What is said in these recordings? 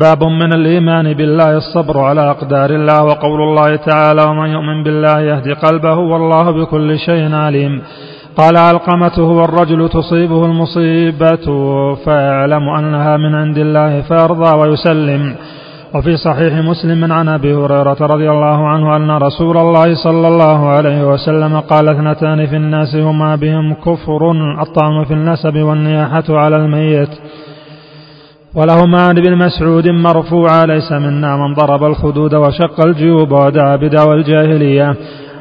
باب من الإيمان بالله الصبر على أقدار الله وقول الله تعالى ومن يؤمن بالله يهدي قلبه والله بكل شيء عليم. قال علقمة هو الرجل تصيبه المصيبة فيعلم أنها من عند الله فيرضى ويسلم. وفي صحيح مسلم عن أبي هريرة رضي الله عنه أن رسول الله صلى الله عليه وسلم قال اثنتان في الناس هما بهم كفر الطعن في النسب والنياحة على الميت. ولهما عن ابن مسعود مرفوعا ليس منا من ضرب الخدود وشق الجيوب ودعا بدعوى الجاهليه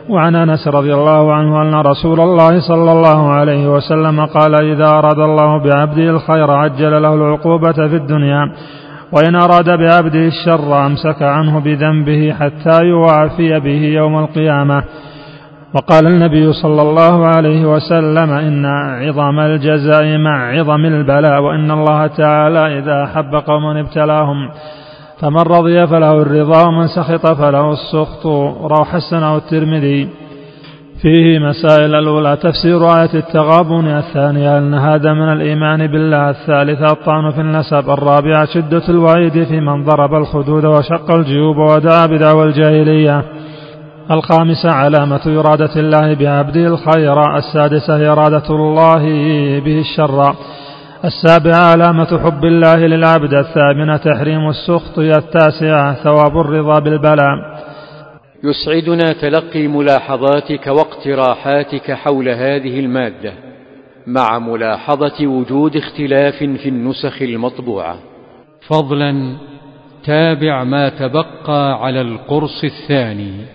وعن أنس رضي الله عنه أن رسول الله صلى الله عليه وسلم قال إذا أراد الله بعبده الخير عجل له العقوبة في الدنيا وإن أراد بعبده الشر أمسك عنه بذنبه حتى يوافي به يوم القيامة. وقال النبي صلى الله عليه وسلم إن عظم الجزاء مع عظم البلاء وإن الله تعالى إذا أحب قوما ابتلاهم فمن رضي فله الرضا ومن سخط فله السخط. روح حسنه الترمذي فيه مسائل الأولى تفسير آية التغابن الثانية أن هذا من الإيمان بالله الثالثة الطعن في النسب الرابعة شدة الوعيد في من ضرب الخدود وشق الجيوب ودعا بدعوى الجاهلية. الخامسة علامة إرادة الله بعبده الخير السادسة إرادة الله به الشر. السابعة علامة حب الله للعبد الثامنة تحريم السخط التاسعة ثواب الرضا بالبلاء. يسعدنا تلقي ملاحظاتك واقتراحاتك حول هذه المادة مع ملاحظة وجود اختلاف في النسخ المطبوعة. فضلا تابع ما تبقى على القرص الثاني.